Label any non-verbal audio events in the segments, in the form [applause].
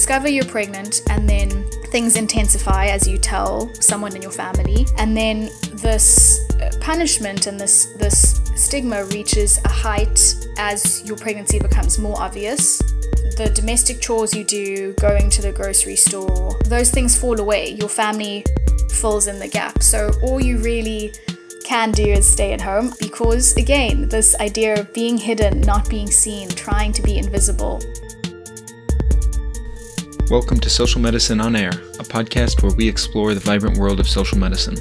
discover you're pregnant and then things intensify as you tell someone in your family and then this uh, punishment and this this stigma reaches a height as your pregnancy becomes more obvious. The domestic chores you do going to the grocery store those things fall away. Your family fills in the gap. So all you really can do is stay at home because again this idea of being hidden not being seen trying to be invisible Welcome to Social Medicine on Air, a podcast where we explore the vibrant world of social medicine.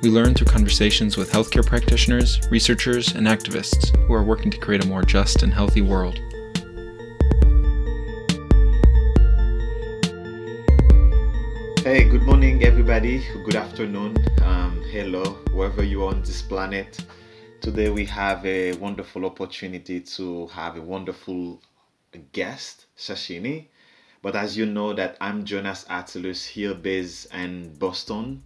We learn through conversations with healthcare practitioners, researchers, and activists who are working to create a more just and healthy world. Hey, good morning, everybody. Good afternoon. Um, hello, wherever you are on this planet. Today, we have a wonderful opportunity to have a wonderful guest, Sashini. But as you know, that I'm Jonas Attilus here based in Boston,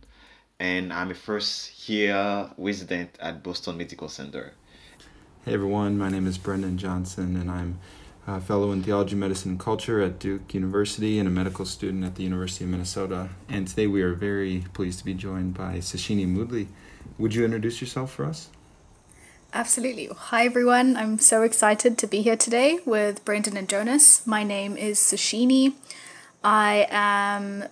and I'm a first year resident at Boston Medical Center. Hey everyone, my name is Brendan Johnson, and I'm a fellow in theology, medicine, and culture at Duke University and a medical student at the University of Minnesota. And today we are very pleased to be joined by Sashini Moodley. Would you introduce yourself for us? Absolutely. Hi, everyone. I'm so excited to be here today with Brandon and Jonas. My name is Sashini. I am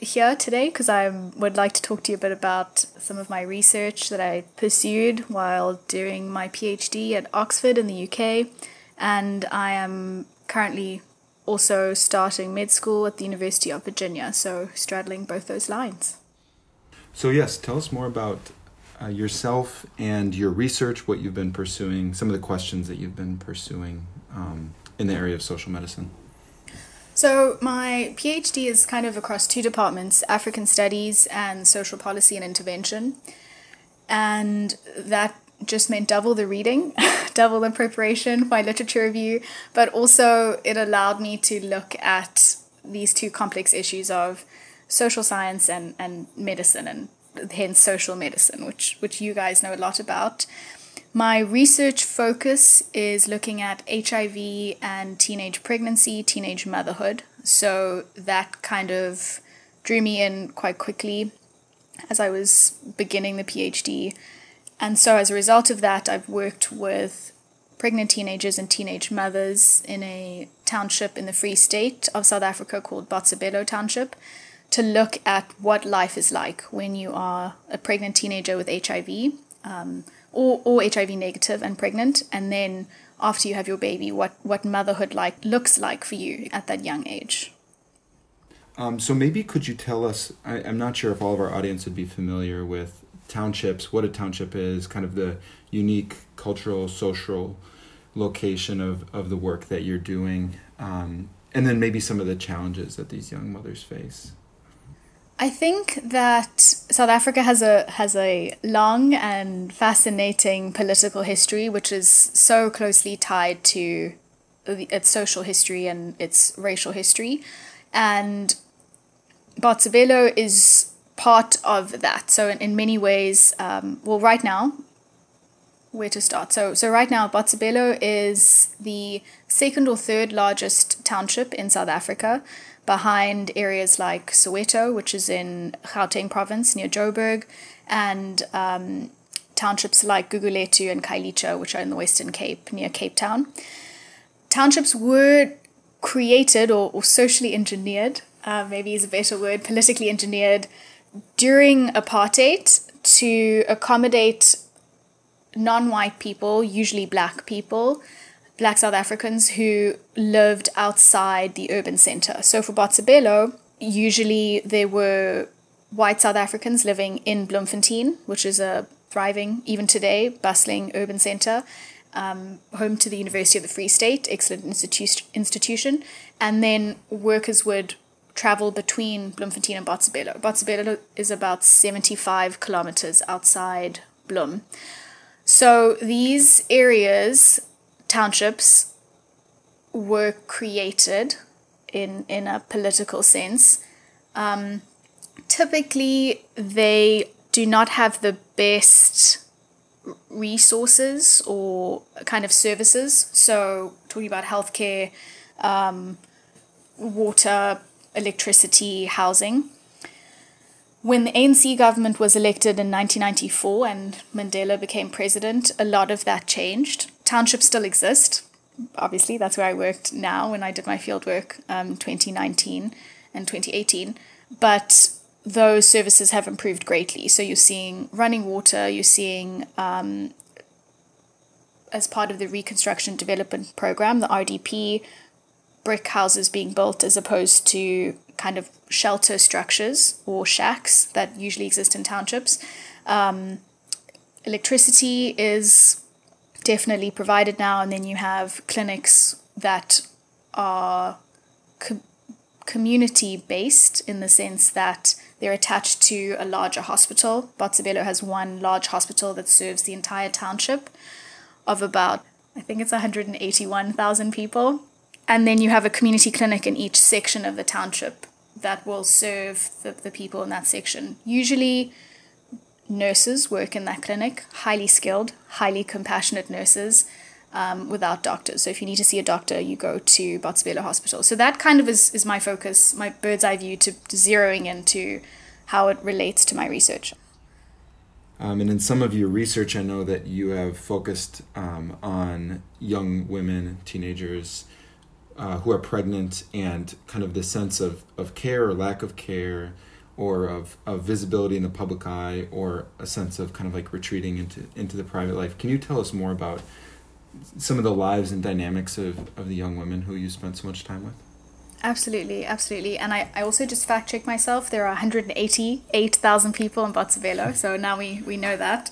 here today because I would like to talk to you a bit about some of my research that I pursued while doing my PhD at Oxford in the UK and I am currently also starting med school at the University of Virginia, so straddling both those lines. So, yes, tell us more about uh, yourself and your research, what you've been pursuing, some of the questions that you've been pursuing um, in the area of social medicine. So, my PhD is kind of across two departments African Studies and Social Policy and Intervention. And that just meant double the reading, [laughs] double the preparation, my literature review, but also it allowed me to look at these two complex issues of social science and, and medicine and hence social medicine, which which you guys know a lot about. My research focus is looking at HIV and teenage pregnancy, teenage motherhood. So that kind of drew me in quite quickly as I was beginning the PhD and so, as a result of that, I've worked with pregnant teenagers and teenage mothers in a township in the Free State of South Africa called Botshabelo Township to look at what life is like when you are a pregnant teenager with HIV um, or, or HIV negative and pregnant, and then after you have your baby, what, what motherhood like looks like for you at that young age. Um, so maybe could you tell us? I, I'm not sure if all of our audience would be familiar with townships, what a township is, kind of the unique cultural, social location of, of the work that you're doing, um, and then maybe some of the challenges that these young mothers face. I think that South Africa has a has a long and fascinating political history, which is so closely tied to its social history and its racial history, and Botshabelo is part of that. So in, in many ways, um, well, right now, where to start? So so right now, Botshabelo is the second or third largest township in South Africa, behind areas like Soweto, which is in Gauteng province near Joburg, and um, townships like Gugulethu and Khayelitsha, which are in the Western Cape near Cape Town. Townships were created or, or socially engineered, uh, maybe is a better word, politically engineered during apartheid to accommodate non white people, usually black people, black South Africans who lived outside the urban center. So for Botshabelo, usually there were white South Africans living in Bloemfontein, which is a thriving, even today, bustling urban center. Um, home to the University of the Free State, excellent institu- institution, and then workers would travel between Bloemfontein and Botshabelo. Botshabelo is about 75 kilometers outside Bloem. So these areas, townships, were created in, in a political sense. Um, typically, they do not have the best resources or kind of services. So, talking about healthcare, um, water, electricity, housing. When the ANC government was elected in 1994 and Mandela became president, a lot of that changed. Townships still exist. Obviously, that's where I worked now when I did my fieldwork um, 2019 and 2018. But those services have improved greatly. So you're seeing running water, you're seeing, um, as part of the Reconstruction Development Program, the RDP, brick houses being built as opposed to kind of shelter structures or shacks that usually exist in townships. Um, electricity is definitely provided now, and then you have clinics that are co- community based in the sense that they're attached to a larger hospital. Botshabelo has one large hospital that serves the entire township of about, I think it's 181,000 people. And then you have a community clinic in each section of the township that will serve the, the people in that section. Usually, nurses work in that clinic, highly skilled, highly compassionate nurses. Um, without doctors. So if you need to see a doctor, you go to Botshabelo Hospital. So that kind of is, is my focus, my bird's eye view to, to zeroing into how it relates to my research. Um, and in some of your research, I know that you have focused um, on young women, teenagers, uh, who are pregnant and kind of the sense of, of care or lack of care or of, of visibility in the public eye or a sense of kind of like retreating into, into the private life. Can you tell us more about some of the lives and dynamics of, of the young women who you spent so much time with? Absolutely, absolutely. And I, I also just fact checked myself. There are 188,000 people in Botshabelo, [laughs] so now we, we know that.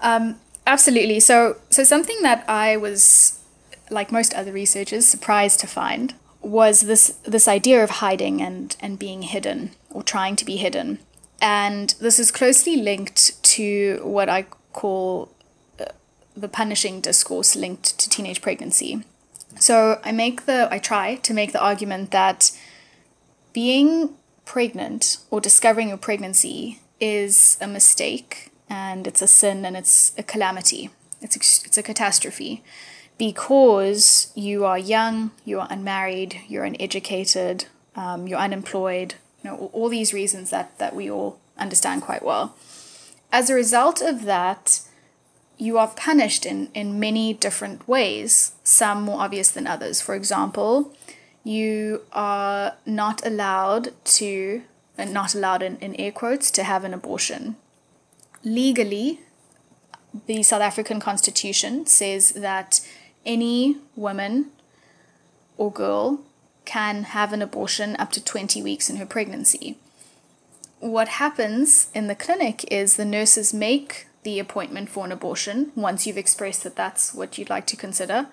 Um, absolutely. So, so something that I was like most other researchers, surprised to find was this this idea of hiding and and being hidden or trying to be hidden, and this is closely linked to what I call uh, the punishing discourse linked to teenage pregnancy. So I make the I try to make the argument that being pregnant or discovering your pregnancy is a mistake and it's a sin and it's a calamity. It's a, it's a catastrophe because you are young, you are unmarried, you're uneducated, um, you're unemployed, you know, all, these reasons that, that we all understand quite well. As a result of that, you are punished in, in many different ways, some more obvious than others. For example, you are not allowed to, and not allowed in, in air quotes, to have an abortion. Legally, the South African Constitution says that any woman or girl can have an abortion up to 20 weeks in her pregnancy. What happens in the clinic is the nurses make the appointment for an abortion once you've expressed that that's what you'd like to consider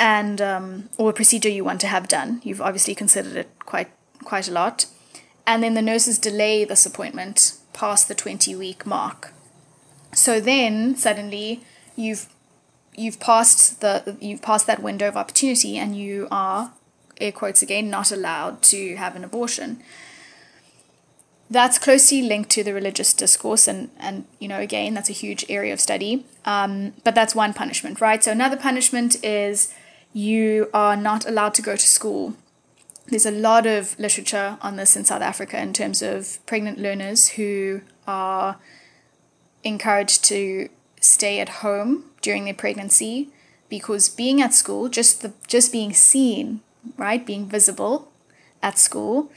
and um, or a procedure you want to have done. You've obviously considered it quite quite a lot. And then the nurses delay this appointment past the 20 week mark. So then suddenly you've you've passed the you've passed that window of opportunity and you are air quotes again not allowed to have an abortion. That's closely linked to the religious discourse and and you know again that's a huge area of study. Um, but that's one punishment right? So another punishment is you are not allowed to go to school. There's a lot of literature on this in south africa in terms of pregnant learners who are encouraged to stay at home during their pregnancy because being at school, just the just being seen, right, being visible at school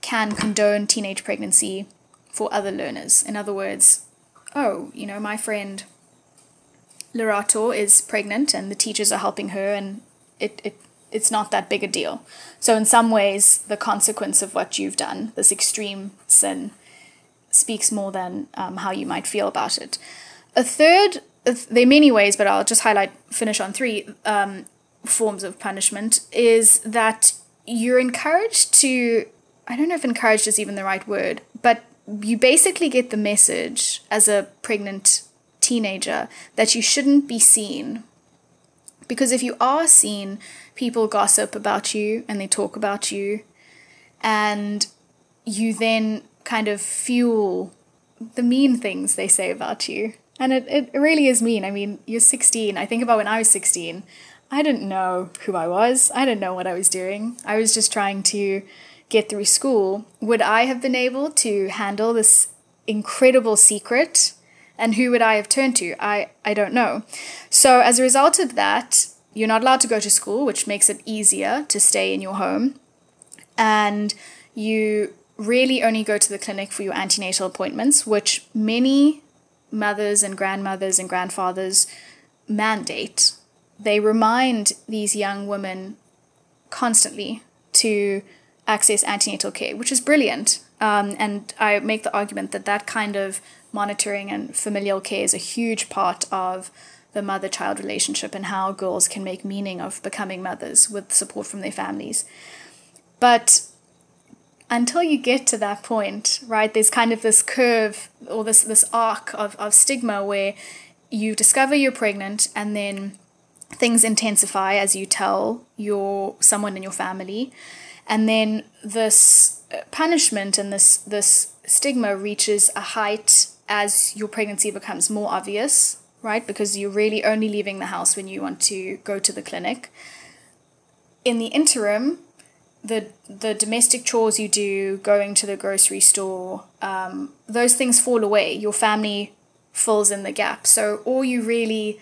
can condone teenage pregnancy for other learners. In other words, oh, you know, my friend Lerato is pregnant and the teachers are helping her and it, it it's not that big a deal. So in some ways the consequence of what you've done, this extreme sin, speaks more than um, how you might feel about it. A third there are many ways, but I'll just highlight, finish on three um, forms of punishment, is that you're encouraged to, I don't know if encouraged is even the right word, but you basically get the message as a pregnant teenager that you shouldn't be seen. Because if you are seen, people gossip about you and they talk about you, and you then kind of fuel the mean things they say about you and it, it really is mean. I mean, you're 16. I think about when I was 16. I didn't know who I was. I didn't know what I was doing. I was just trying to get through school. Would I have been able to handle this incredible secret? And who would I have turned to? I, I don't know. So, as a result of that, you're not allowed to go to school, which makes it easier to stay in your home. And you really only go to the clinic for your antenatal appointments, which many mothers and grandmothers and grandfathers mandate. They remind these young women constantly to access antenatal care, which is brilliant. Um, and I make the argument that that kind of monitoring and familial care is a huge part of the mother child relationship and how girls can make meaning of becoming mothers with support from their families. But until you get to that point, right, there's kind of this curve or this, this arc of, of stigma where you discover you're pregnant and then things intensify as you tell your someone in your family. And then this punishment and this this stigma reaches a height as your pregnancy becomes more obvious right? Because you're really only leaving the house when you want to go to the clinic. In the interim the the domestic chores you do going to the grocery store um, those things fall away. Your family fills in the gap. So all you really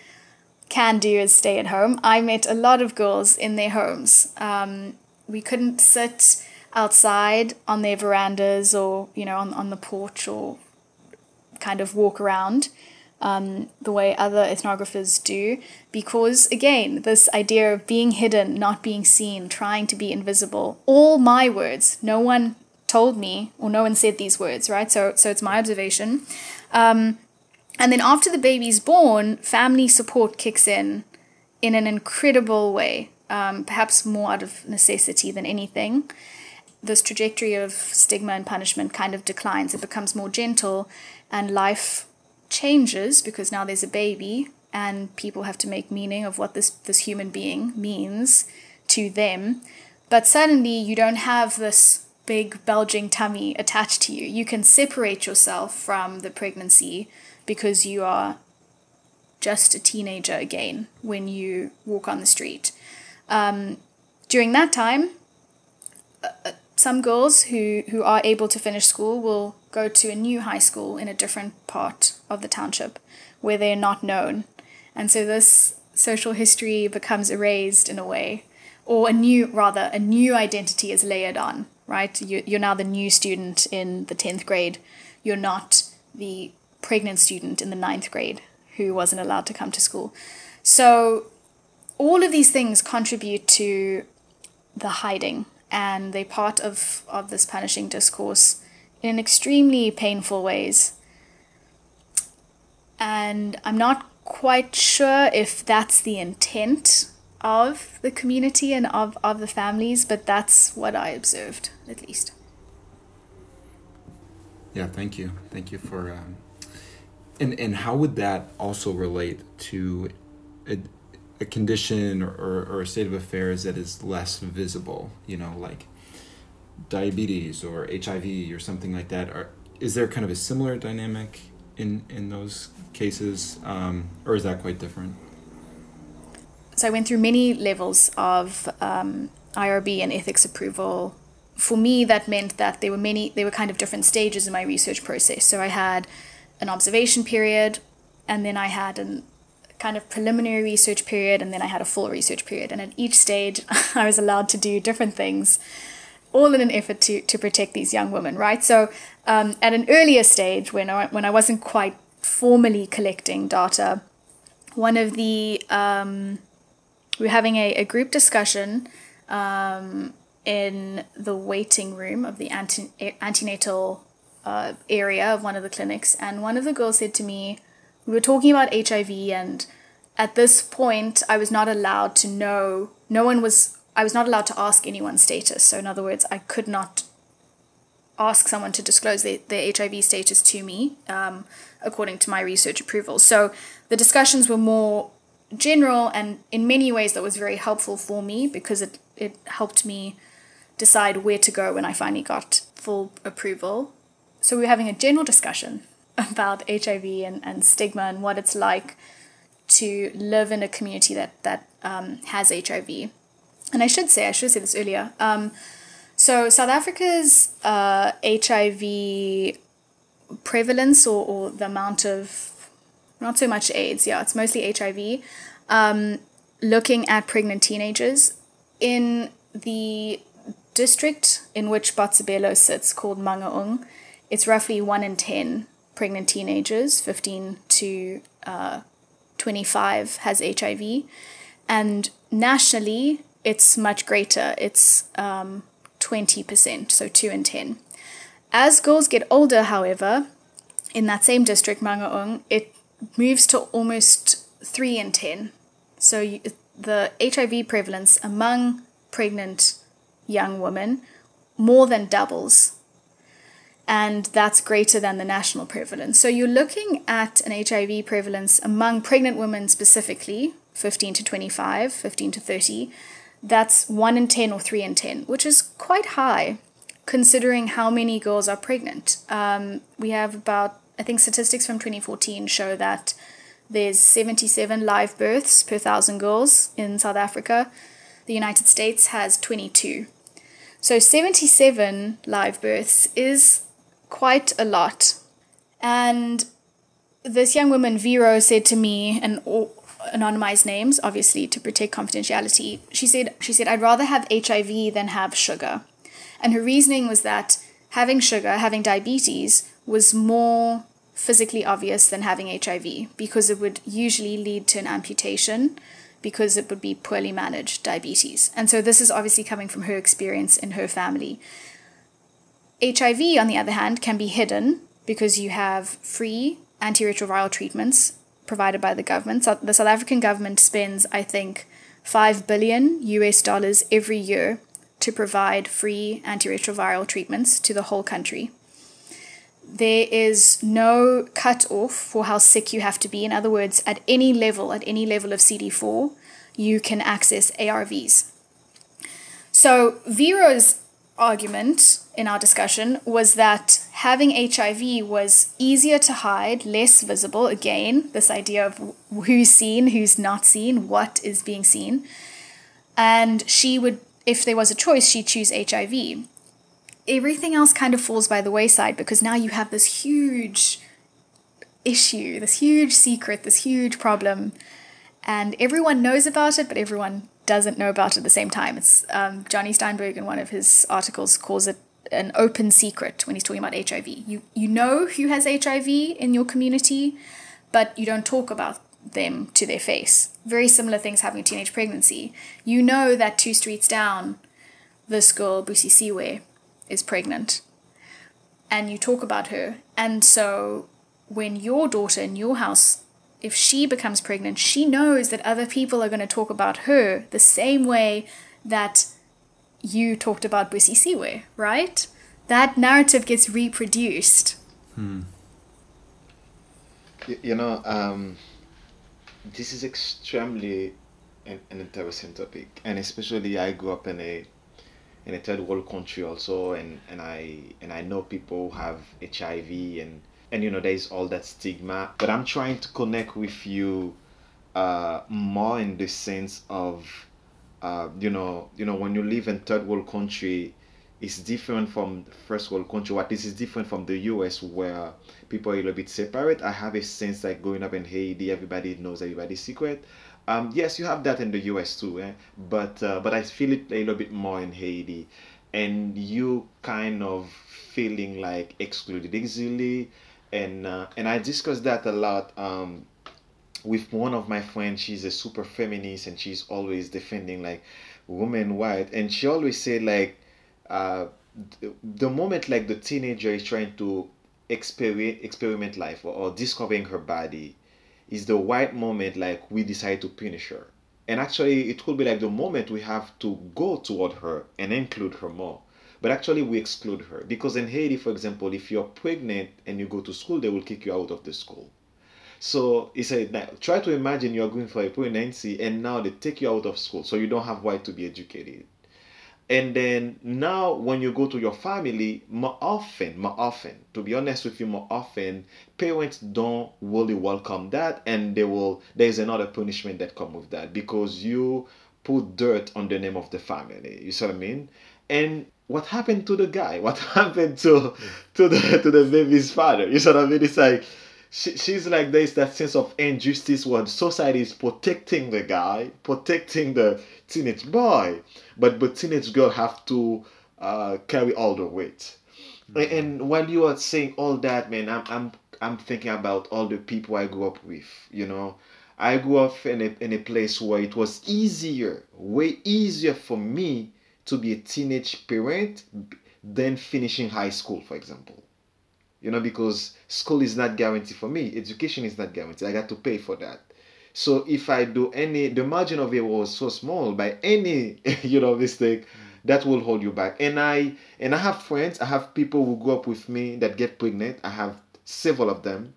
can do is stay at home. I met a lot of girls in their homes. Um, we couldn't sit outside on their verandas or you know on, on the porch or kind of walk around um, the way other ethnographers do because again this idea of being hidden not being seen trying to be invisible all my words no one told me or no one said these words right? So so it's my observation. Um, and then after the baby's born family support kicks in in an incredible way um, perhaps more out of necessity than anything. This trajectory of stigma and punishment kind of declines. It becomes more gentle, and life changes because now there's a baby, and people have to make meaning of what this, this human being means to them. But suddenly, you don't have this big bulging tummy attached to you. You can separate yourself from the pregnancy because you are just a teenager again when you walk on the street. Um, during that time, uh, uh, some girls who, who are able to finish school will go to a new high school in a different part of the township where they're not known. And so this social history becomes erased in a way, or a new, rather, a new identity is layered on, right? You, you're now the new student in the 10th grade. You're not the pregnant student in the ninth grade who wasn't allowed to come to school. So all of these things contribute to the hiding and they're part of, of this punishing discourse in extremely painful ways. And I'm not quite sure if that's the intent of the community and of, of the families, but that's what I observed, at least. Yeah, thank you. Thank you for. Um, and and how would that also relate to a condition or, or, or, a state of affairs that is less visible, you know, like diabetes or HIV or something like that? Are, is there kind of a similar dynamic in, in those cases, um, or is that quite different? So I went through many levels of um, IRB and ethics approval. For me, that meant that there were many, there were kind of different stages in my research process. So I had an observation period, and then I had an kind of preliminary research period and then I had a full research period. And at each stage, [laughs] I was allowed to do different things, all in an effort to, to protect these young women, right? So um, at an earlier stage, when I, when I wasn't quite formally collecting data, one of the, um, we were having a, a group discussion um, in the waiting room of the antenatal uh, area of one of the clinics. And one of the girls said to me, we were talking about HIV, and at this point, I was not allowed to know, no one was, I was not allowed to ask anyone's status. So, in other words, I could not ask someone to disclose their, their HIV status to me um, according to my research approval. So, the discussions were more general, and in many ways, that was very helpful for me because it, it helped me decide where to go when I finally got full approval. So, we were having a general discussion about HIV and, and stigma and what it's like to live in a community that that um, has HIV. And I should say, I should have said this earlier. Um, so South Africa's uh, HIV prevalence or, or the amount of not so much AIDS, yeah, it's mostly HIV. Um, looking at pregnant teenagers in the district in which Botshabelo sits, called Mangaung, it's roughly one in ten pregnant teenagers, fifteen to uh, twenty-five, has HIV, and nationally it's much greater. It's um, 20%, so 2 in 10. As girls get older, however, in that same district, Mangaung, it moves to almost 3 in 10. So you, the HIV prevalence among pregnant young women more than doubles. And that's greater than the national prevalence. So you're looking at an HIV prevalence among pregnant women specifically, 15 to 25, 15 to 30, that's 1 in 10 or 3 in 10, which is quite high considering how many girls are pregnant. Um, we have about, I think statistics from 2014 show that there's 77 live births per thousand girls in South Africa. The United States has 22. So 77 live births is quite a lot. And this young woman, Vero, said to me, and anonymized names, obviously to protect confidentiality. She said she said I'd rather have HIV than have sugar. And her reasoning was that having sugar, having diabetes was more physically obvious than having HIV because it would usually lead to an amputation because it would be poorly managed diabetes. And so this is obviously coming from her experience in her family. HIV, on the other hand, can be hidden because you have free antiretroviral treatments provided by the government. So the South African government spends, I think, 5 billion US dollars every year to provide free antiretroviral treatments to the whole country. There is no cut off for how sick you have to be. In other words, at any level, at any level of CD4, you can access ARVs. So Vero's argument in our discussion was that having HIV was easier to hide, less visible. Again, this idea of who's seen, who's not seen, what is being seen. And she would, if there was a choice, she'd choose HIV. Everything else kind of falls by the wayside because now you have this huge issue, this huge secret, this huge problem. And everyone knows about it, but everyone doesn't know about it at the same time. It's um, Jonny Steinberg in one of his articles calls it an open secret when he's talking about HIV. You you know who has HIV in your community, but you don't talk about them to their face. Very similar things having a teenage pregnancy. You know that two streets down, this girl Busisiwe is pregnant, and you talk about her. And so when your daughter in your house if she becomes pregnant, she knows that other people are going to talk about her the same way that you talked about Busisiwe, right? That narrative gets reproduced. Hmm. You, know, um, this is extremely an, an interesting topic, and especially I grew up in a in a third world country also, and, and I and I know people who have HIV and and you know there's all that stigma but i'm trying to connect with you uh, more in the sense of uh, you know you know when you live in third world country it's different from first world country. What this is different from the us where people are a little bit separate. I have a sense like growing up in haiti everybody knows everybody's secret. Um, yes you have that in the us too eh? but uh, but i feel it a little bit more in haiti. And you kind of feeling like excluded easily. And uh, and I discuss that a lot um, with one of my friends. She's a super feminist and she's always defending like women white, and she always say like uh, the, the moment like the teenager is trying to experiment experiment life or, or discovering her body is the white moment like we decide to punish her and actually it will be like the moment we have to go toward her and include her more but actually we exclude her because in Haiti, for example, if you're pregnant and you go to school, they will kick you out of the school. So he said, now, try to imagine you're going for a pregnancy and now they take you out of school, so you don't have right to be educated. And then now, when you go to your family, more often, more often, to be honest with you, more often, parents don't really welcome that, and they will. There's another punishment that come with that because you put dirt on the name of the family. You see what I mean? And what happened to the guy? [laughs] What happened to to the to the baby's father? You see what I mean? It's like she, she's like there's that sense of injustice where society is protecting the guy, protecting the teenage boy, but but teenage girl have to uh, carry all the weight. And, and while you are saying all that, man, I'm I'm I'm thinking about all the people I grew up with. You know, I grew up in a in a place where it was easier, way easier for me to be a teenage parent than finishing high school, for example you know, because school is not guaranteed for me, education is not guaranteed. I got to pay for that. So if I do any, the margin of error was so small by any, [laughs] you know, mistake, that will hold you back. And I and I have friends, I have people who grew up with me that get pregnant. I have several of them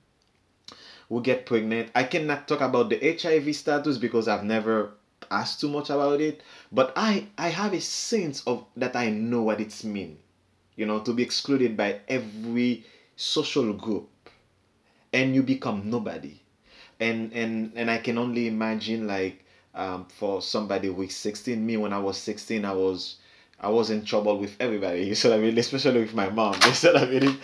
who get pregnant. I cannot talk about the HIV status because I've never asked too much about it, but I I have a sense of that I know what it's mean. You know, to be excluded by every social group and you become nobody. And and and i can only imagine like um, for somebody is 16 me when i was 16 i was i was in trouble with everybody [laughs] you i mean? Especially with my mom [laughs] you i mean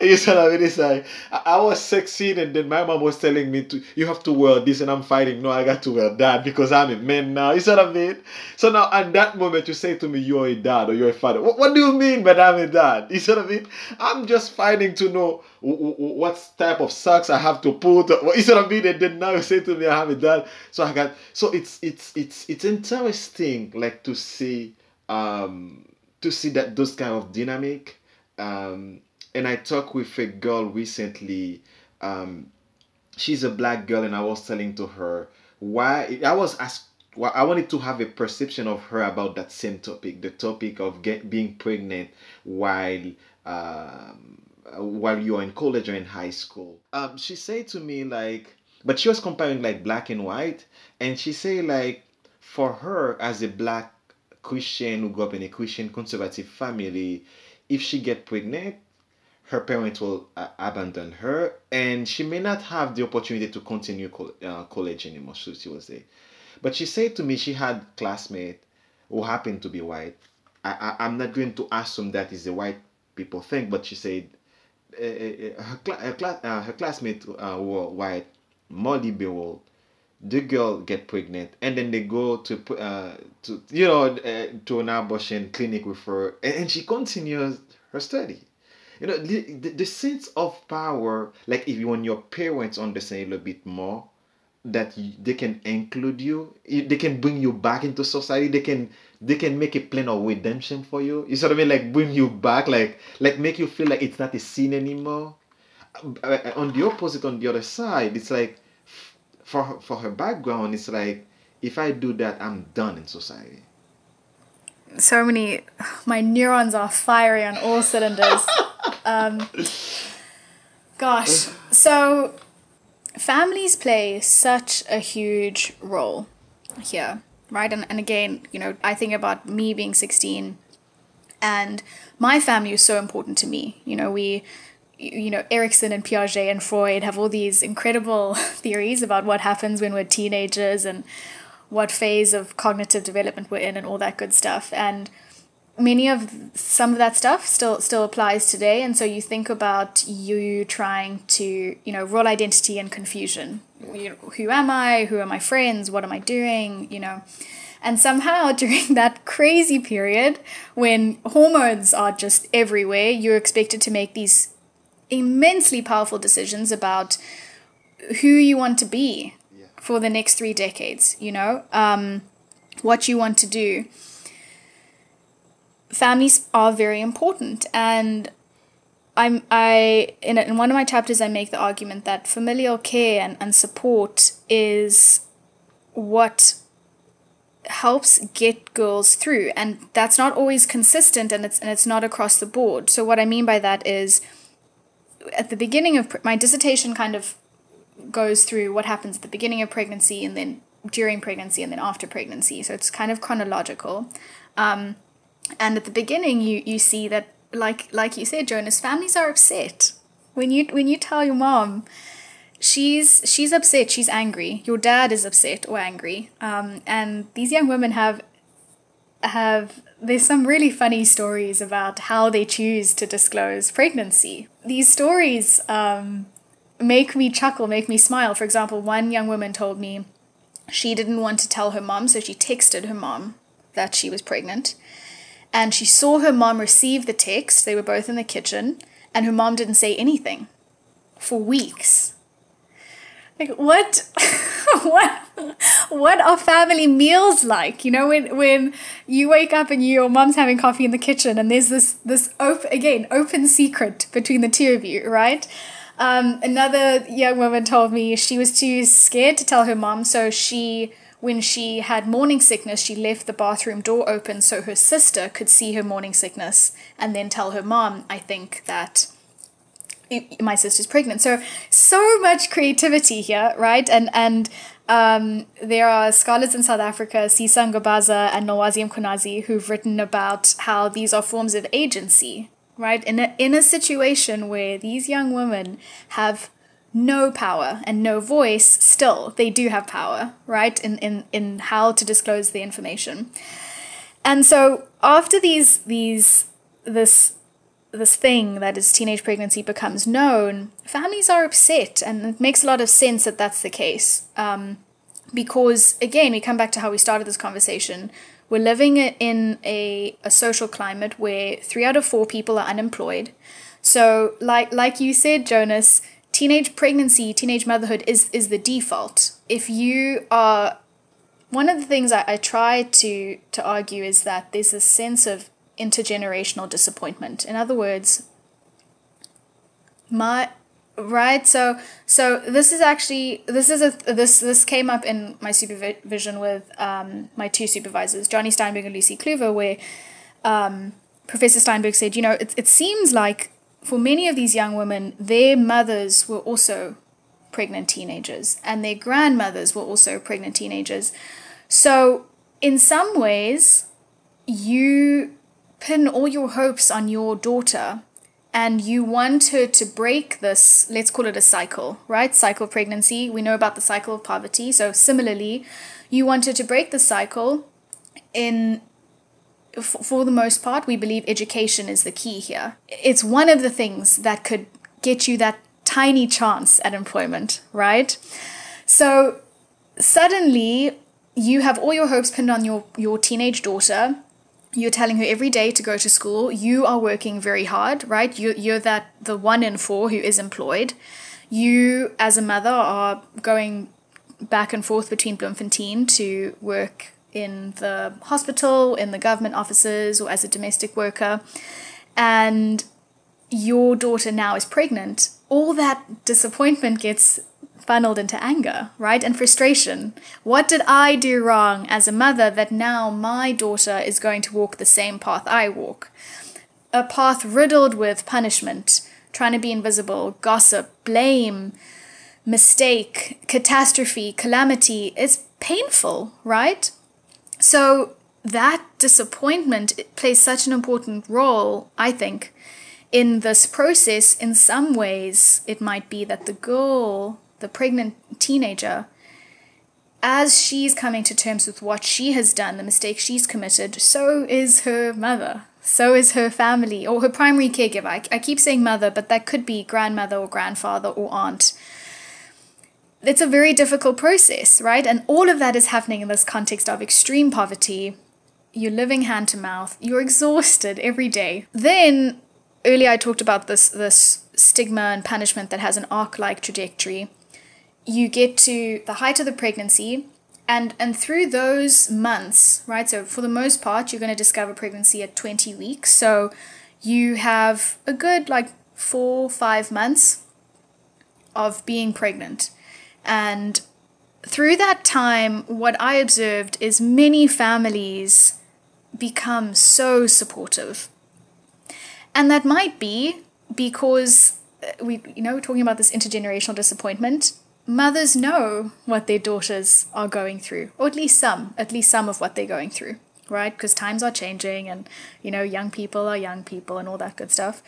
you said I mean, like I, was 16 and then my mom was telling me to you have to wear this and I'm fighting. No, I got to wear that because I'm a man now. You said I mean? So now at that moment you say to me you're a dad or you're a father. What, what do you mean that I'm a dad? You said I mean? I'm just fighting to know what type of socks I have to put. You said I mean? And then now you say to me I have a dad. So I got so it's it's it's it's interesting like to see um to see that those kind of dynamic um and I talked with a girl recently. Um, she's a black girl, and I was telling to her why I was asked. Well, I wanted to have a perception of her about that same topic, the topic of get, being pregnant while um, while you're in college or in high school. Um, she said to me like, but she was comparing like black and white, and she said like, for her as a black Christian who grew up in a Christian conservative family, if she get pregnant, her parents will uh, abandon her and she may not have the opportunity to continue co- uh, college anymore so she was there. But she said to me she had classmate who happened to be white. I, I, i'm not going to assume that is a white people thing but she said uh, uh her, cl- her, cl- her classmate uh, were white more liberal. The girl get pregnant and then they go to uh, to you know uh, to an abortion clinic with her and, and she continues her study you know the, the, the sense of power like if you want your parents understand a little bit more that you, they can include you they can bring you back into society they can they can make a plan of redemption for you. You sort of mean? Like bring you back like like make you feel like it's not a sin anymore. Uh, on the opposite on the other side it's like for her, for her background it's like if i do that i'm done in society. So many my neurons are firing on all cylinders [laughs] um, gosh, so families play such a huge role here, right? And, and again, you know, I think about me being 16 and my family is so important to me. You know, we, you know, Erikson and Piaget and Freud have all these incredible [laughs] theories about what happens when we're teenagers and what phase of cognitive development we're in and all that good stuff. And many of some of that stuff still still applies today. And so you think about you trying to you know role identity and confusion. You know, who am i? Who are my friends? What am i doing? You know? And somehow [laughs] during that crazy period when hormones are just everywhere you're expected to make these immensely powerful decisions about who you want to be yeah. for the next three decades you know? Um, what you want to do families are very important and I'm I in in one of my chapters I make the argument that familial care and, and support is what helps get girls through and that's not always consistent and it's and it's not across the board. So what I mean by that is at the beginning of my dissertation kind of goes through what happens at the beginning of pregnancy and then during pregnancy and then after pregnancy. So it's kind of chronological. Um, And at the beginning, you you see that, like like you said, Jonas, families are upset. When you when you tell your mom she's she's upset she's angry. Your dad is upset or angry. Um, and these young women have have there's some really funny stories about how they choose to disclose pregnancy. These stories um, make me chuckle make me smile. For example one young woman told me she didn't want to tell her mom so she texted her mom that she was pregnant and she saw her mom receive the text they were both in the kitchen and her mom didn't say anything for weeks. Like what [laughs] what what are family meals like? You know when when you wake up and your mom's having coffee in the kitchen and there's this this open again open secret between the two of you right? Um, another young woman told me she was too scared to tell her mom so she when she had morning sickness she left the bathroom door open so her sister could see her morning sickness and then tell her mom i think that my sister's pregnant. So so much creativity here, right? And and um, there are scholars in South Africa, Sisa Ngabaza and Nolwazi Mkhwanazi, who've written about how these are forms of agency, right? In a, in a situation where these young women have no power and no voice, still they do have power, right? In in in how to disclose the information. And so after these these this this thing that is teenage pregnancy becomes known, families are upset, and it makes a lot of sense that that's the case. Um, because again, we come back to how we started this conversation. We're living in a, a social climate where three out of four people are unemployed. So, like like you said, Jonas, teenage pregnancy, teenage motherhood is is the default. If you are one of the things I, I try to to argue is that there's a sense of intergenerational disappointment. In other words, my right so so this is actually this is a this this came up in my supervision with um, my two supervisors Jonny Steinberg and Lucie Cluver where um, professor steinberg said you know it, it seems like for many of these young women their mothers were also pregnant teenagers and their grandmothers were also pregnant teenagers so in some ways you pin all your hopes on your daughter and you want her to break this, let's call it a cycle, right? Cycle pregnancy. We know about the cycle of poverty. So, similarly, you want her to break the cycle in for the most part, we believe education is the key here. It's one of the things that could get you that tiny chance at employment, right? So suddenly you have all your hopes pinned on your, your teenage daughter you're telling her every day to go to school you are working very hard right you, you're that the one in four who is employed you as a mother are going back and forth between bloemfontein to work in the hospital in the government offices or as a domestic worker and your daughter now is pregnant all that disappointment gets funneled into anger, right? And frustration. What did I do wrong as a mother that now my daughter is going to walk the same path I walk? A path riddled with punishment, trying to be invisible, gossip, blame, mistake, catastrophe, calamity. It's painful, right? So that disappointment plays such an important role, I think, in this process. In some ways, it might be that the girl the pregnant teenager, as she's coming to terms with what she has done, the mistake she's committed, so is her mother. So is her family or her primary caregiver. I, I keep saying mother, but that could be grandmother or grandfather or aunt. It's a very difficult process, right? And all of that is happening in this context of extreme poverty. You're living hand to mouth. You're exhausted every day. Then, earlier I talked about this this stigma and punishment that has an arc-like trajectory you get to the height of the pregnancy and and through those months right so for the most part you're going to discover pregnancy at 20 weeks so you have a good like four five months of being pregnant and through that time what i observed is many families become so supportive and that might be because uh, we you know talking about this intergenerational disappointment mothers know what their daughters are going through, or at least some, at least some of what they're going through. right? Because times are changing and, you know, young people are young people and all that good stuff.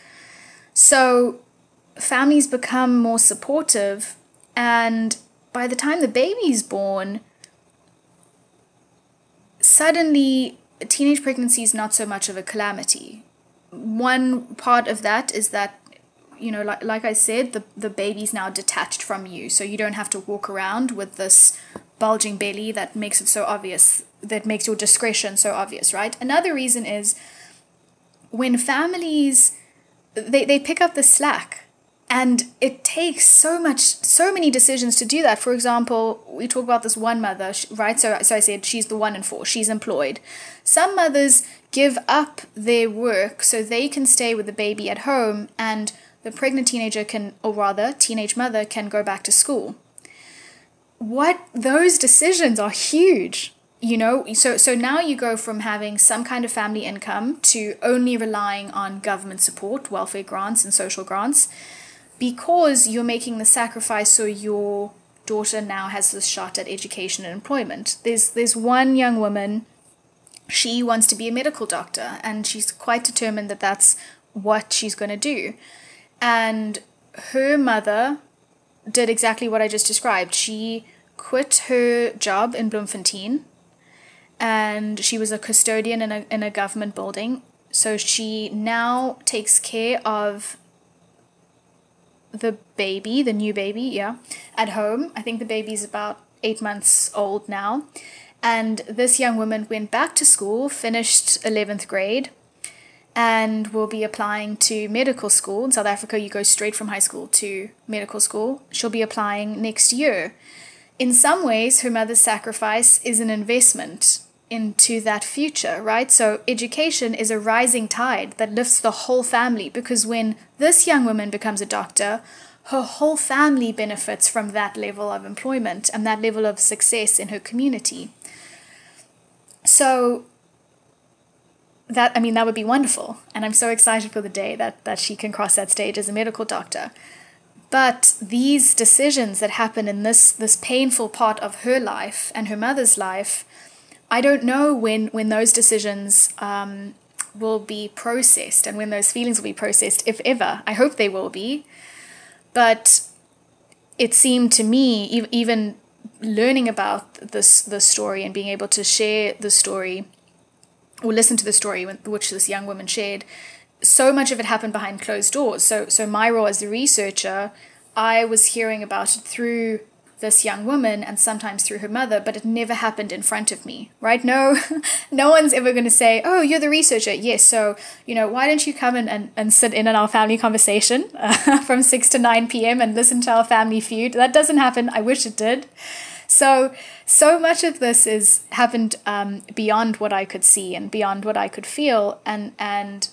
So families become more supportive, and by the time the baby's born, suddenly teenage pregnancy is not so much of a calamity. One part of that is that you know like, like i said the, the baby's now detached from you so you don't have to walk around with this bulging belly that makes it so obvious that makes your discretion so obvious right another reason is when families they, they pick up the slack and it takes so much so many decisions to do that. For example we talk about this one mother right? So, so i said she's the one in four. She's employed. Some mothers give up their work so they can stay with the baby at home and the pregnant teenager can or rather teenage mother can go back to school. What those decisions are huge you know? So so now you go from having some kind of family income to only relying on government support welfare grants and social grants because you're making the sacrifice so your daughter now has this shot at education and employment. There's there's one young woman she wants to be a medical doctor and she's quite determined that that's what she's going to do. And her mother did exactly what I just described. She quit her job in Bloemfontein and she was a custodian in a in a government building. So she now takes care of the baby, the new baby, yeah, at home. I think the baby's about eight months old now. And this young woman went back to school, finished 11th grade, and will be applying to medical school. In South Africa, you go straight from high school to medical school. She'll be applying next year. In some ways, her mother's sacrifice is an investment into that future, right? So education is a rising tide that lifts the whole family because when this young woman becomes a doctor, her whole family benefits from that level of employment and that level of success in her community. So that I mean that would be wonderful and I'm so excited for the day that that she can cross that stage as a medical doctor. But these decisions that happen in this this painful part of her life and her mother's life I don't know when when those decisions um, will be processed and when those feelings will be processed, if ever. I hope they will be. But it seemed to me, even learning about this the story and being able to share the story or listen to the story which this young woman shared, so much of it happened behind closed doors. So so my role as the researcher, I was hearing about it through this young woman and sometimes through her mother, but it never happened in front of me, right? No, [laughs] no one's ever going to say, Oh, you're the researcher. Yes. So, you know, why don't you come in and, and sit in on our family conversation uh, [laughs] from 6 to 9 p.m. and listen to our family feud? That doesn't happen. I wish it did. So, so much of this is happened um, beyond what I could see and beyond what I could feel. And, and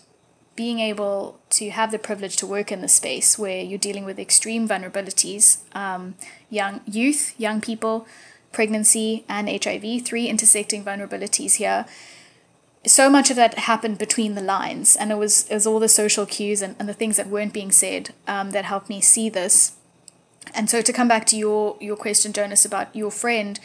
being able to have the privilege to work in the space where you're dealing with extreme vulnerabilities, um, young youth, young people, pregnancy, and HIV, three intersecting vulnerabilities here. So much of that happened between the lines, and it was it was all the social cues and, and the things that weren't being said um, that helped me see this. And so to come back to your your question, Jonas, about your friend,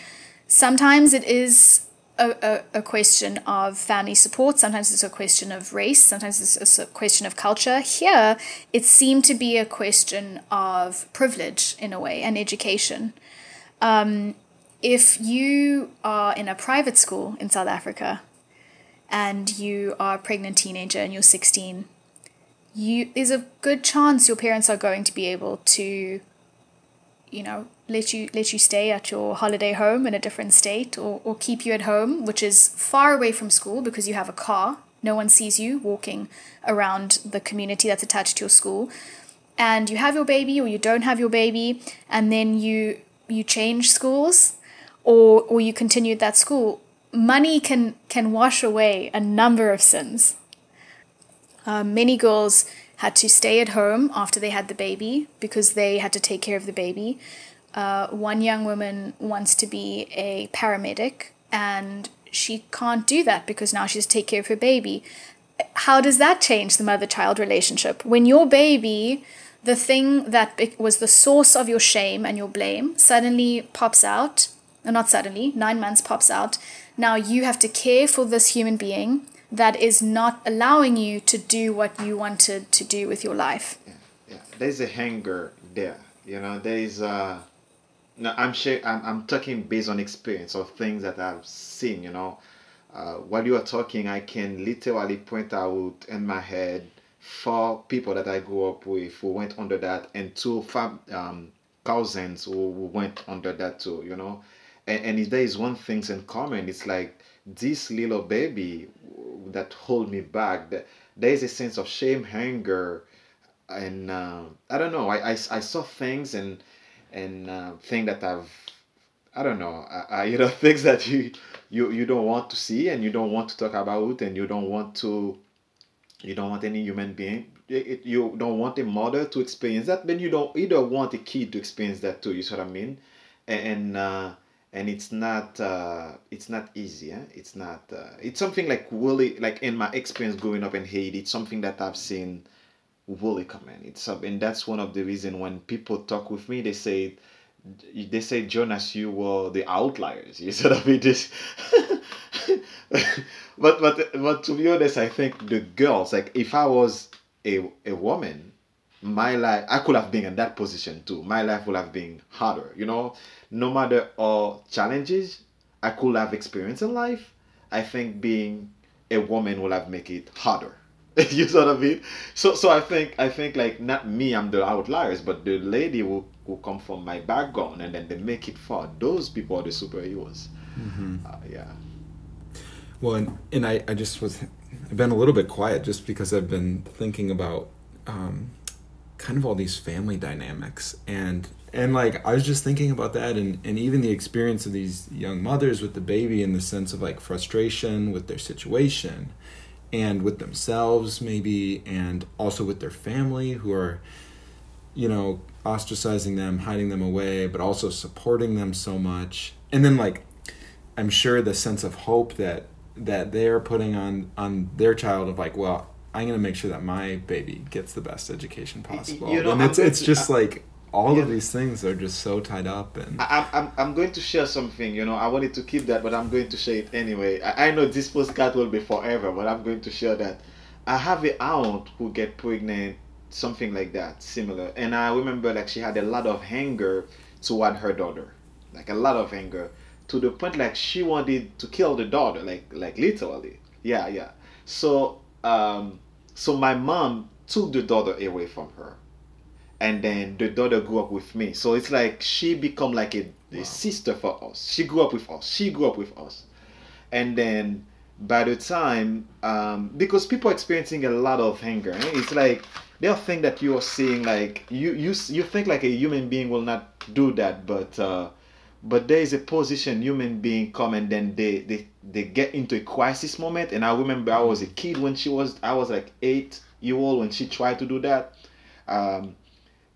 sometimes it is a, a, a, question of family support, sometimes it's a question of race, sometimes it's a question of culture. Here, it seemed to be a question of privilege in a way and education. Um, if you are in a private school in South Africa and you are a pregnant teenager and you're 16, you there's a good chance your parents are going to be able to, you know, let you let you stay at your holiday home in a different state or, or keep you at home which is far away from school because you have a car. No one sees you walking around the community that's attached to your school. And you have your baby or you don't have your baby and then you you change schools or or you continue at that school. Money can can wash away a number of sins. Uh, many girls had to stay at home after they had the baby because they had to take care of the baby uh, one young woman wants to be a paramedic and she can't do that because now she has to take care of her baby. How does that change the mother child relationship? When your baby, the thing that was the source of your shame and your blame, suddenly pops out, or not suddenly, nine months pops out, Now you have to care for this human being that is not allowing you to do what you wanted to do with your life. Yeah, yeah. There's a hunger there. You know, there is a. No, I'm sure. I'm, I'm talking based on experience of things that I've seen. You know, uh, while you are talking, I can literally point out in my head four people that I grew up with who went under that, and two fam- um, cousins who, went under that too. You know, and, and if there is one thing in common, it's like this little baby that hold me back. That there is a sense of shame, anger, and uh, I don't know. I, I, I saw things and and uh, things that I've I don't know. I, I, you know [laughs] things that you you you don't want to see and you don't want to talk about and you don't want to you don't want any human being it, you don't want a mother to experience that then you don't you don't want a kid to experience that too you see what i mean and uh, and it's not uh, it's not easy eh? it's not uh, it's something like really like in my experience growing up in haiti it's something that i've seen really common it's up and that's one of the reason when people talk with me they say they say Jonas, you were the outliers. [laughs] You sort of be this, [laughs] but but but to be honest, I think the girls like if I was a a woman, my life I could have been in that position too. My life would have been harder. You know, no matter all challenges I could have experienced in life, I think being a woman will have make it harder. [laughs] you sort of mean? So so I think I think like not me, I'm the outliers, but the lady who who come from my background and then they make it far. Those people are the superheroes. Mm-hmm. Uh, yeah. Well, and, and I, I just was, I've been a little bit quiet just because I've been thinking about um, kind of all these family dynamics and and like I was just thinking about that and and even the experience of these young mothers with the baby in the sense of like frustration with their situation and with themselves maybe and also with their family who are you know ostracizing them hiding them away but also supporting them so much. And then like i'm sure the sense of hope that that they're putting on on their child of like well i'm going to make sure that my baby gets the best education possible. You know, and it's, it's just like all yeah. of these things are just so tied up and I, I'm, I'm going to share something you know. I wanted to keep that but i'm going to share it anyway. I, I know this postcard will be forever but i'm going to share that. I have a aunt who get pregnant something like that similar. And i remember like she had a lot of anger toward her daughter. Like a lot of anger to the point like she wanted to kill the daughter like like literally. Yeah yeah. So um so my mom took the daughter away from her and then the daughter grew up with me. So it's like she become like a, a wow. sister for us. She grew up with us. She grew up with us. And then by the time um because people are experiencing a lot of anger eh? it's like they'll think that you are seeing like you you you think like a human being will not do that but uh but there is a position human being come and then they they they get into a crisis moment. And i remember i was a kid when she was i was like eight year old when she tried to do that. Um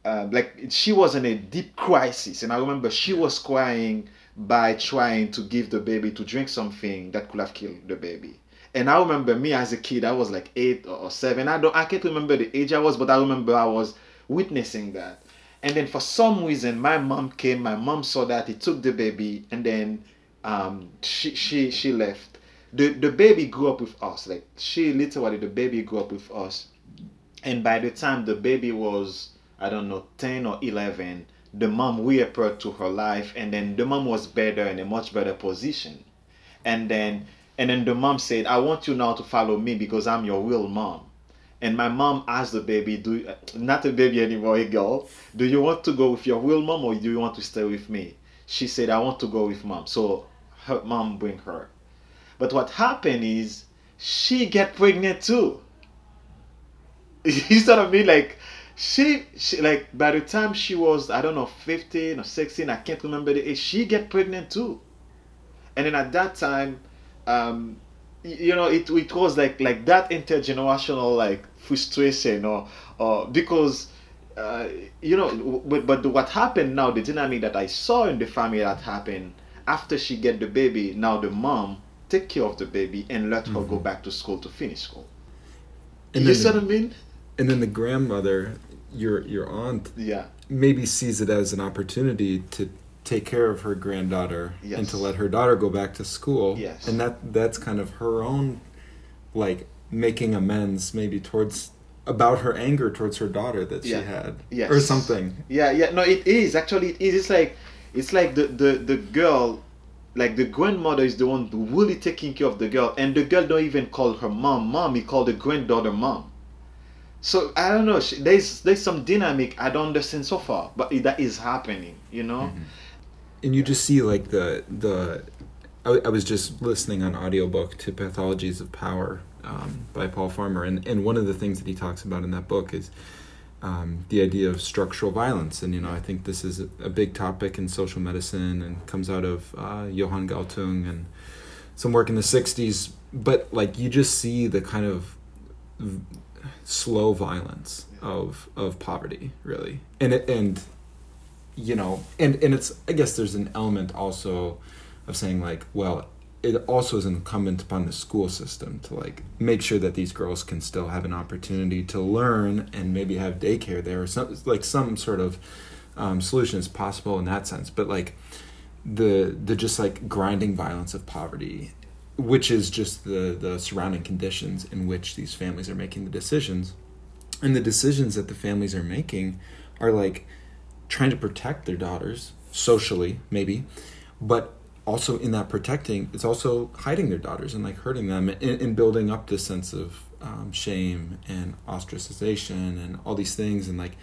uh, like she was in a deep crisis and i remember she was crying by trying to give the baby to drink something that could have killed the baby and I remember me as a kid, I was like eight or seven. I don't I can't remember the age I was, but I remember I was witnessing that. And then for some reason my mom came, my mom saw that, he took the baby and then um she she she left. The the baby grew up with us. Like she literally the baby grew up with us. And by the time the baby was I don't know, 10 or 11, the mom reappeared to her life and then the mom was better in a much better position. And then and then the mom said, I want you now to follow me because I'm your real mom. And my mom asked the baby, do not a baby anymore, a girl, do you want to go with your real mom or do you want to stay with me? She said, I want to go with mom. So her mom bring her. But what happened is she get pregnant too. [laughs] you what I mean? Like she, she like by the time she was I don't know 15 or 16, I can't remember the age, she get pregnant too. And then at that time um, you know, it it was like like that intergenerational like frustration or or because uh, you know, but but what happened now, the dynamic that I saw in the family that happened after she get the baby, now the mom take care of the baby and let mm-hmm. her go mm-hmm. back to school to finish school. And you see what I mean? And then the grandmother, your your aunt, yeah, maybe sees it as an opportunity to take care of her granddaughter Yes. and to let her daughter go back to school. Yes. And that that's kind of her own like making amends maybe towards about her anger towards her daughter that Yeah. she had Yes. or something. Yeah, yeah. No, it is actually. It is. It's like it's like the the the girl, like the grandmother is the one really taking care of the girl, and the girl don't even call her mom mom. He called the granddaughter mom. So I don't know. she- There's there's some dynamic I don't understand so far, but that is happening. You know. and you just see like the the I, I was just listening on audiobook to pathologies of power um, by paul farmer and, and one of the things that he talks about in that book is um, the idea of structural violence and you know i think this is a, a big topic in social medicine and comes out of uh, johan galtung and some work in the 60s but like you just see the kind of slow violence of of poverty really. And it and you know and and it's i guess there's an element also of saying like well it also is incumbent upon the school system to like make sure that these girls can still have an opportunity to learn and maybe have daycare there or some like some sort of um, solution is possible in that sense. But like the the just like grinding violence of poverty which is just the the surrounding conditions in which these families are making the decisions. And the decisions that the families are making are like trying to protect their daughters socially maybe but also in that protecting it's also hiding their daughters and like hurting them and, and building up this sense of um, shame and ostracization and all these things and like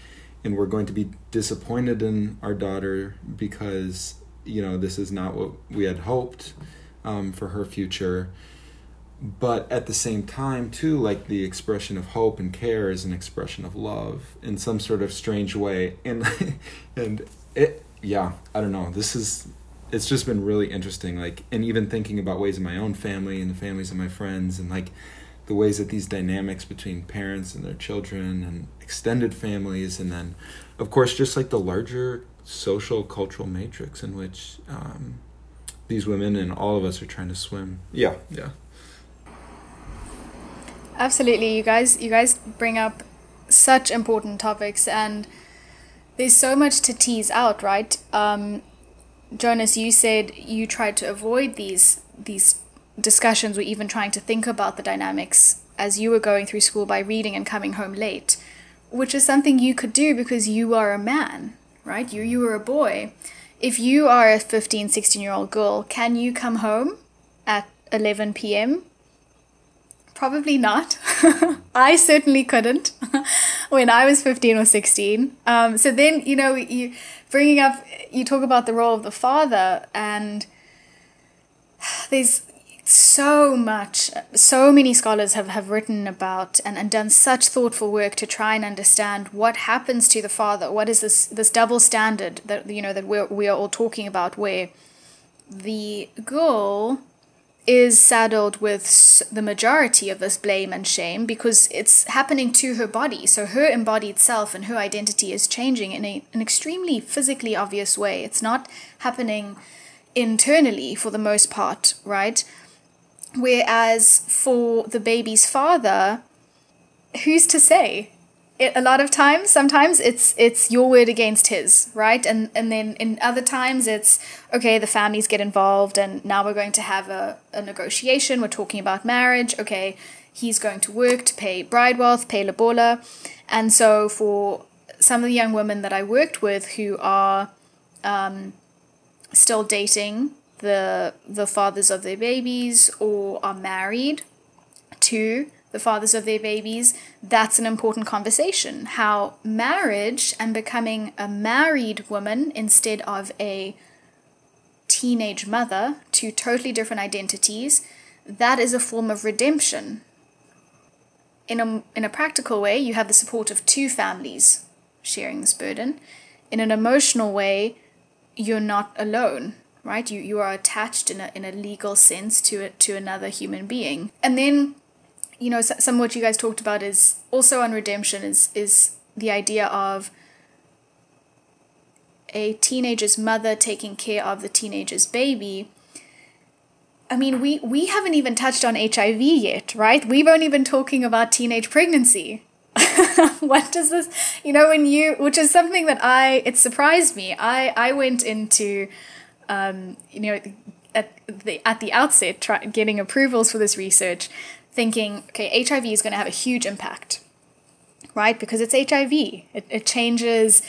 and we're going to be disappointed in our daughter because you know this is not what we had hoped um, for her future. But at the same time too like the expression of hope and care is an expression of love in some sort of strange way. And [laughs] and it yeah i don't know. This is it's just been really interesting like and even thinking about ways in my own family and the families of my friends and like the ways that these dynamics between parents and their children and extended families and then of course just like the larger social cultural matrix in which um, these women and all of us are trying to swim yeah yeah Absolutely, you guys you guys bring up such important topics and there's so much to tease out, right? Um, Jonas, you said you tried to avoid these these discussions or even trying to think about the dynamics as you were going through school by reading and coming home late, which is something you could do because you are a man, right? You you were a boy. If you are a 15, 16 year old girl, can you come home at 11 p.m.? Probably not. [laughs] I certainly couldn't [laughs] when I was 15 or 16. Um, so then, you know, you bringing up, you talk about the role of the father, and [sighs] there's so much, so many scholars have, have written about and, and done such thoughtful work to try and understand what happens to the father. What is this, this double standard that, you know, that we're, we are all talking about where the girl is saddled with the majority of this blame and shame because it's happening to her body. So her embodied self and her identity is changing in a, an extremely physically obvious way. It's not happening internally for the most part, right? Whereas for the baby's father, who's to say? It, a lot of times, sometimes it's it's your word against his, right? And and then in other times it's okay, the families get involved and now we're going to have a, a negotiation. We're talking about marriage. Okay, he's going to work to pay bride wealth, pay lobola. And so for some of the young women that I worked with who are um, still dating the the fathers of their babies or are married to the fathers of their babies, that's an important conversation. How marriage and becoming a married woman instead of a teenage mother, two totally different identities, that is a form of redemption. In a, in a practical way, you have the support of two families sharing this burden. In an emotional way, you're not alone, right? You, you are attached in a, in a legal sense to it, to another human being. And then you know, some of what you guys talked about is also on redemption is is the idea of a teenager's mother taking care of the teenager's baby. I mean, we we haven't even touched on HIV yet, right? We've only been talking about teenage pregnancy. [laughs] what does this you know when you which is something that i it surprised me i i went into um you know at the at the outset try, getting approvals for this research thinking okay hiv is going to have a huge impact right? Because it's hiv it, it changes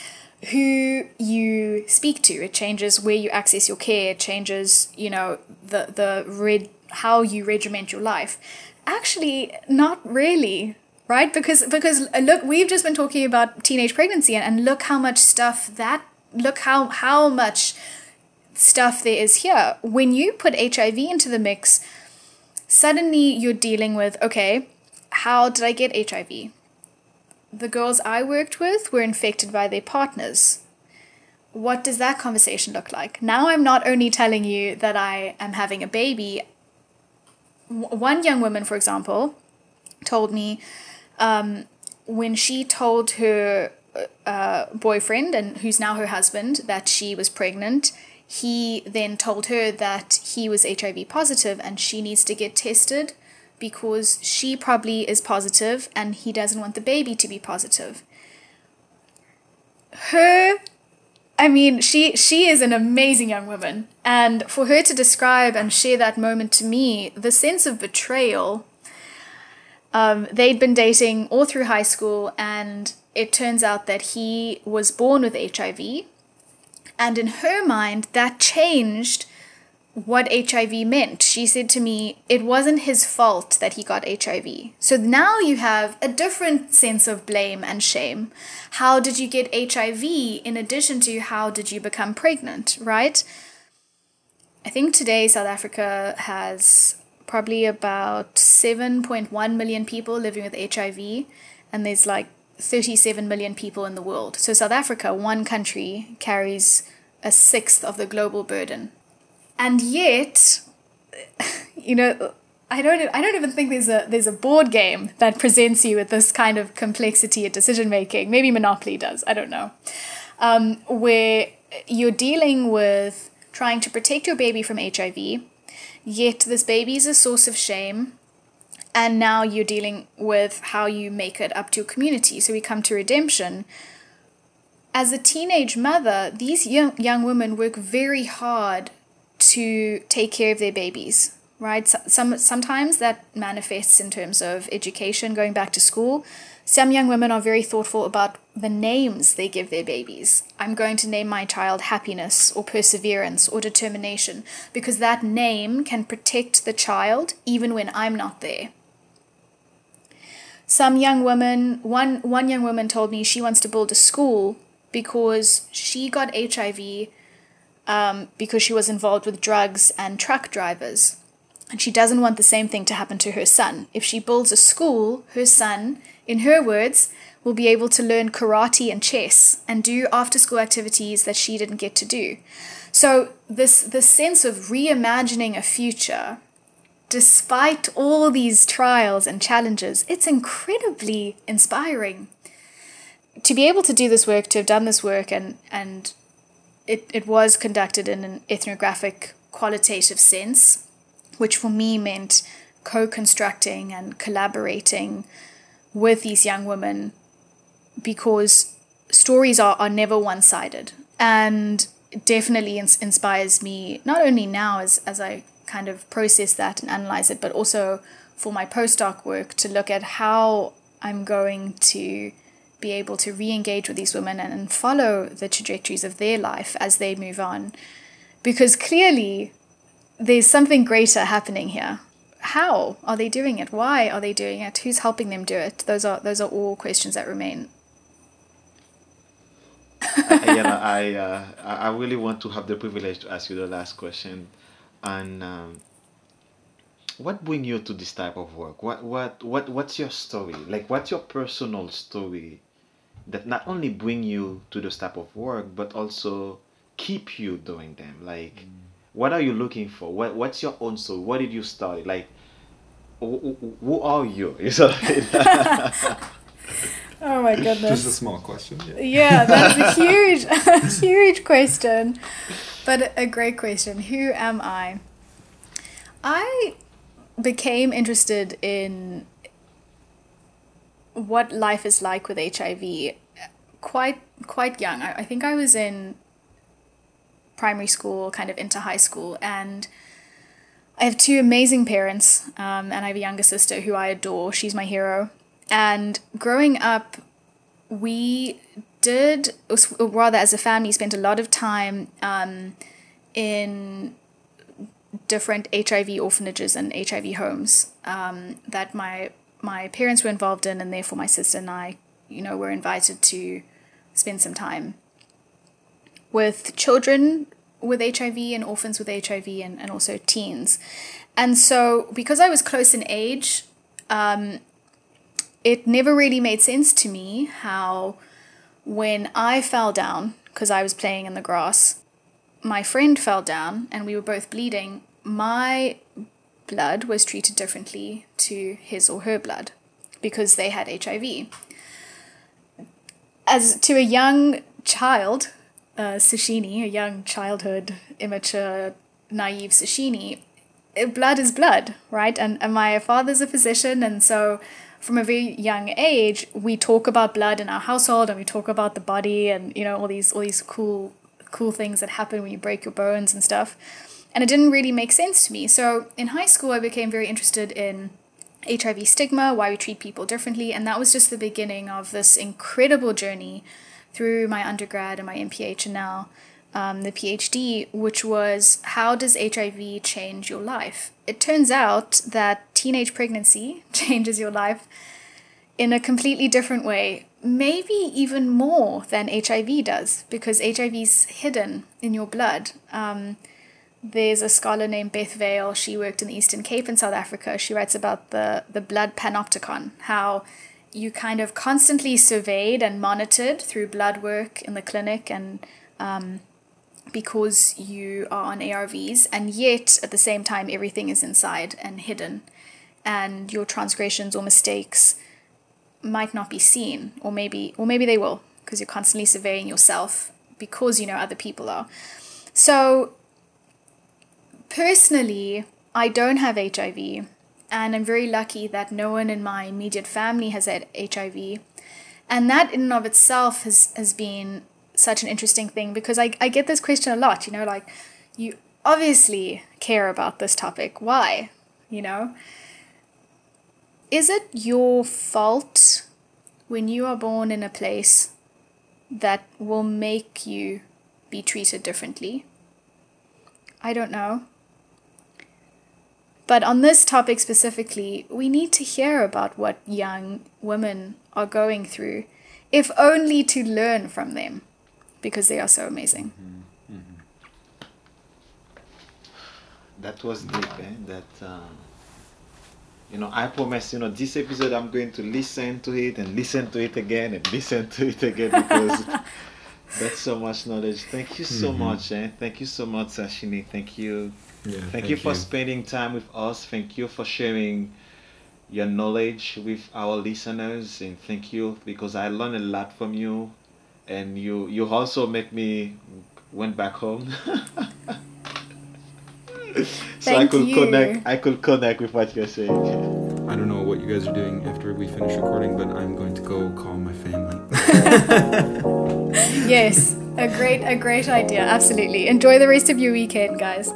who you speak to. It changes where you access your care. It changes you know the the red how you regiment your life. Actually not really right? Because because uh, look we've just been talking about teenage pregnancy and, and look how much stuff that look how how much stuff there is here. When you put hiv into the mix suddenly you're dealing with okay how did i get hiv the girls i worked with were infected by their partners. What does that conversation look like? Now i'm not only telling you that i am having a baby. One young woman for example told me um, when she told her uh, boyfriend and who's now her husband that she was pregnant he then told her that he was hiv positive and she needs to get tested because she probably is positive and he doesn't want the baby to be positive her I mean, she she is an amazing young woman, and for her to describe and share that moment to me, the sense of betrayal um, they'd been dating all through high school, and it turns out that he was born with HIV. And in her mind, that changed what HIV meant. She said to me, it wasn't his fault that he got HIV. So now you have a different sense of blame and shame. How did you get HIV in addition to how did you become pregnant, right? I think today South Africa has probably about 7.1 million people living with HIV, and there's like 37 million people in the world. So, South Africa, one country, carries a sixth of the global burden. And yet, [laughs] you know, I don't I don't even think there's a there's a board game that presents you with this kind of complexity at decision making. Maybe Monopoly does. I don't know. Um, where you're dealing with trying to protect your baby from HIV, Yet this baby is a source of shame. And now you're dealing with how you make it up to your community. So we come to redemption. As a teenage mother, these young, young women work very hard to take care of their babies, right? Some, sometimes that manifests in terms of education, going back to school. Some young women are very thoughtful about the names they give their babies. I'm going to name my child happiness or perseverance or determination because that name can protect the child even when I'm not there. Some young women, one, one young woman told me she wants to build a school because she got HIV um, because she was involved with drugs and truck drivers. And she doesn't want the same thing to happen to her son. If she builds a school, her son in her words, will be able to learn karate and chess and do after school activities that she didn't get to do. So this this sense of reimagining a future despite all these trials and challenges, it's incredibly inspiring. To be able to do this work, to have done this work and and it, it was conducted in an ethnographic qualitative sense, which for me meant co-constructing and collaborating with these young women because stories are, are never one sided and definitely ins- inspires me not only now as, as I kind of process that and analyze it, but also for my postdoc work to look at how I'm going to be able to re engage with these women and, and follow the trajectories of their life as they move on. Because clearly, there's something greater happening here how are they doing it? Why are they doing it? Who's helping them do it? Those are those are all questions that remain. I, you know, I uh, I really want to have the privilege to ask you the last question, and um, what bring you to this type of work? What what what what's your story? Like, what's your personal story that not only bring you to this type of work, but also keep you doing them? Like. Mm. what are you looking for? What what's your own soul? What did you study? Like who, who are you? [laughs] Oh my goodness just a small question yeah, yeah that's a [laughs] huge a [laughs] huge question but a great question. Who am i? I became interested in what life is like with HIV quite quite young. I, I think I was in primary school, kind of into high school, and I have two amazing parents, um, and I have a younger sister who I adore. She's my hero. And growing up, we did, or rather, as a family, spent a lot of time um, in different HIV orphanages and HIV homes um, that my my parents were involved in, and therefore my sister and I, you know, were invited to spend some time with children with HIV and orphans with HIV and, and also teens. And so, because I was close in age, um, it never really made sense to me how when I fell down, because I was playing in the grass, my friend fell down and we were both bleeding, my blood was treated differently to his or her blood because they had HIV. As to a young child, uh, Sashini, a young childhood, immature, naive Sashini, eh, blood is blood, right? And, and my father's a physician, and so from a very young age, we talk about blood in our household, and we talk about the body, and you know all these all these cool cool things that happen when you break your bones and stuff. And it didn't really make sense to me. So in high school, I became very interested in HIV stigma, why we treat people differently, and that was just the beginning of this incredible journey through my undergrad and my MPH and now um, the PhD, which was how does HIV change your life? It turns out that teenage pregnancy [laughs] changes your life in a completely different way, maybe even more than HIV does, because HIV is hidden in your blood. Um, there's a scholar named Beth Vale. She worked in the Eastern Cape in South Africa. She writes about the, the blood panopticon, how you kind of constantly surveyed and monitored through blood work in the clinic and um, because you are on ARVs, and yet at the same time, everything is inside and hidden, and your transgressions or mistakes might not be seen, or maybe, or maybe they will, because you're constantly surveying yourself because you know other people are. So, personally, I don't have HIV and I'm very lucky that no one in my immediate family has had HIV. And that in and of itself has, has been such an interesting thing because I, I get this question a lot, you know, like, you obviously care about this topic. Why? You know? Is it your fault when you are born in a place that will make you be treated differently? I don't know. But on this topic specifically, we need to hear about what young women are going through, if only to learn from them, because they are so amazing. Mm-hmm. Mm-hmm. That was deep, eh? That. Um, you know, I promise, you know, this episode I'm going to listen to it and listen to it again and [laughs] listen to it again because [laughs] that's so much knowledge. Thank you so mm-hmm. much, eh? Thank you so much, Sashini. Thank you yeah, thank, thank you for you. spending time with us. Thank you for sharing your knowledge with our listeners, and thank you because I learned a lot from you, and you you also make me went back home. [laughs] so I could you. connect. I could connect with what you're saying. I don't know what you guys are doing after we finish recording, but I'm going to go call my family. [laughs] yes, a great a great idea. Absolutely. Enjoy the rest of your weekend, guys.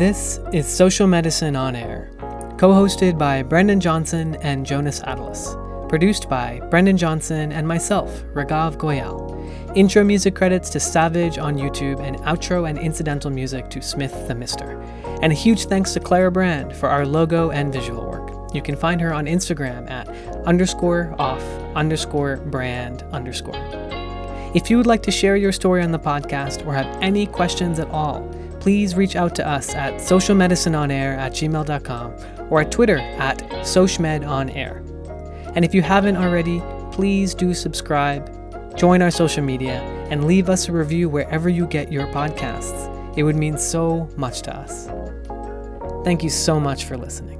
This is Social Medicine on Air, co hosted by Brendan Johnson and Jonas Atlas, produced by Brendan Johnson and myself, Ragav Goyal. Intro music credits to Savage on YouTube, and outro and incidental music to Smith the Mister. And a huge thanks to Clara Brand for our logo and visual work. You can find her on Instagram at underscore off underscore brand underscore. If you would like to share your story on the podcast or have any questions at all, please reach out to us at socialmedicineonair at gmail.com or at Twitter at socialmedonair. And if you haven't already, please do subscribe, join our social media, and leave us a review wherever you get your podcasts. It would mean so much to us. Thank you so much for listening.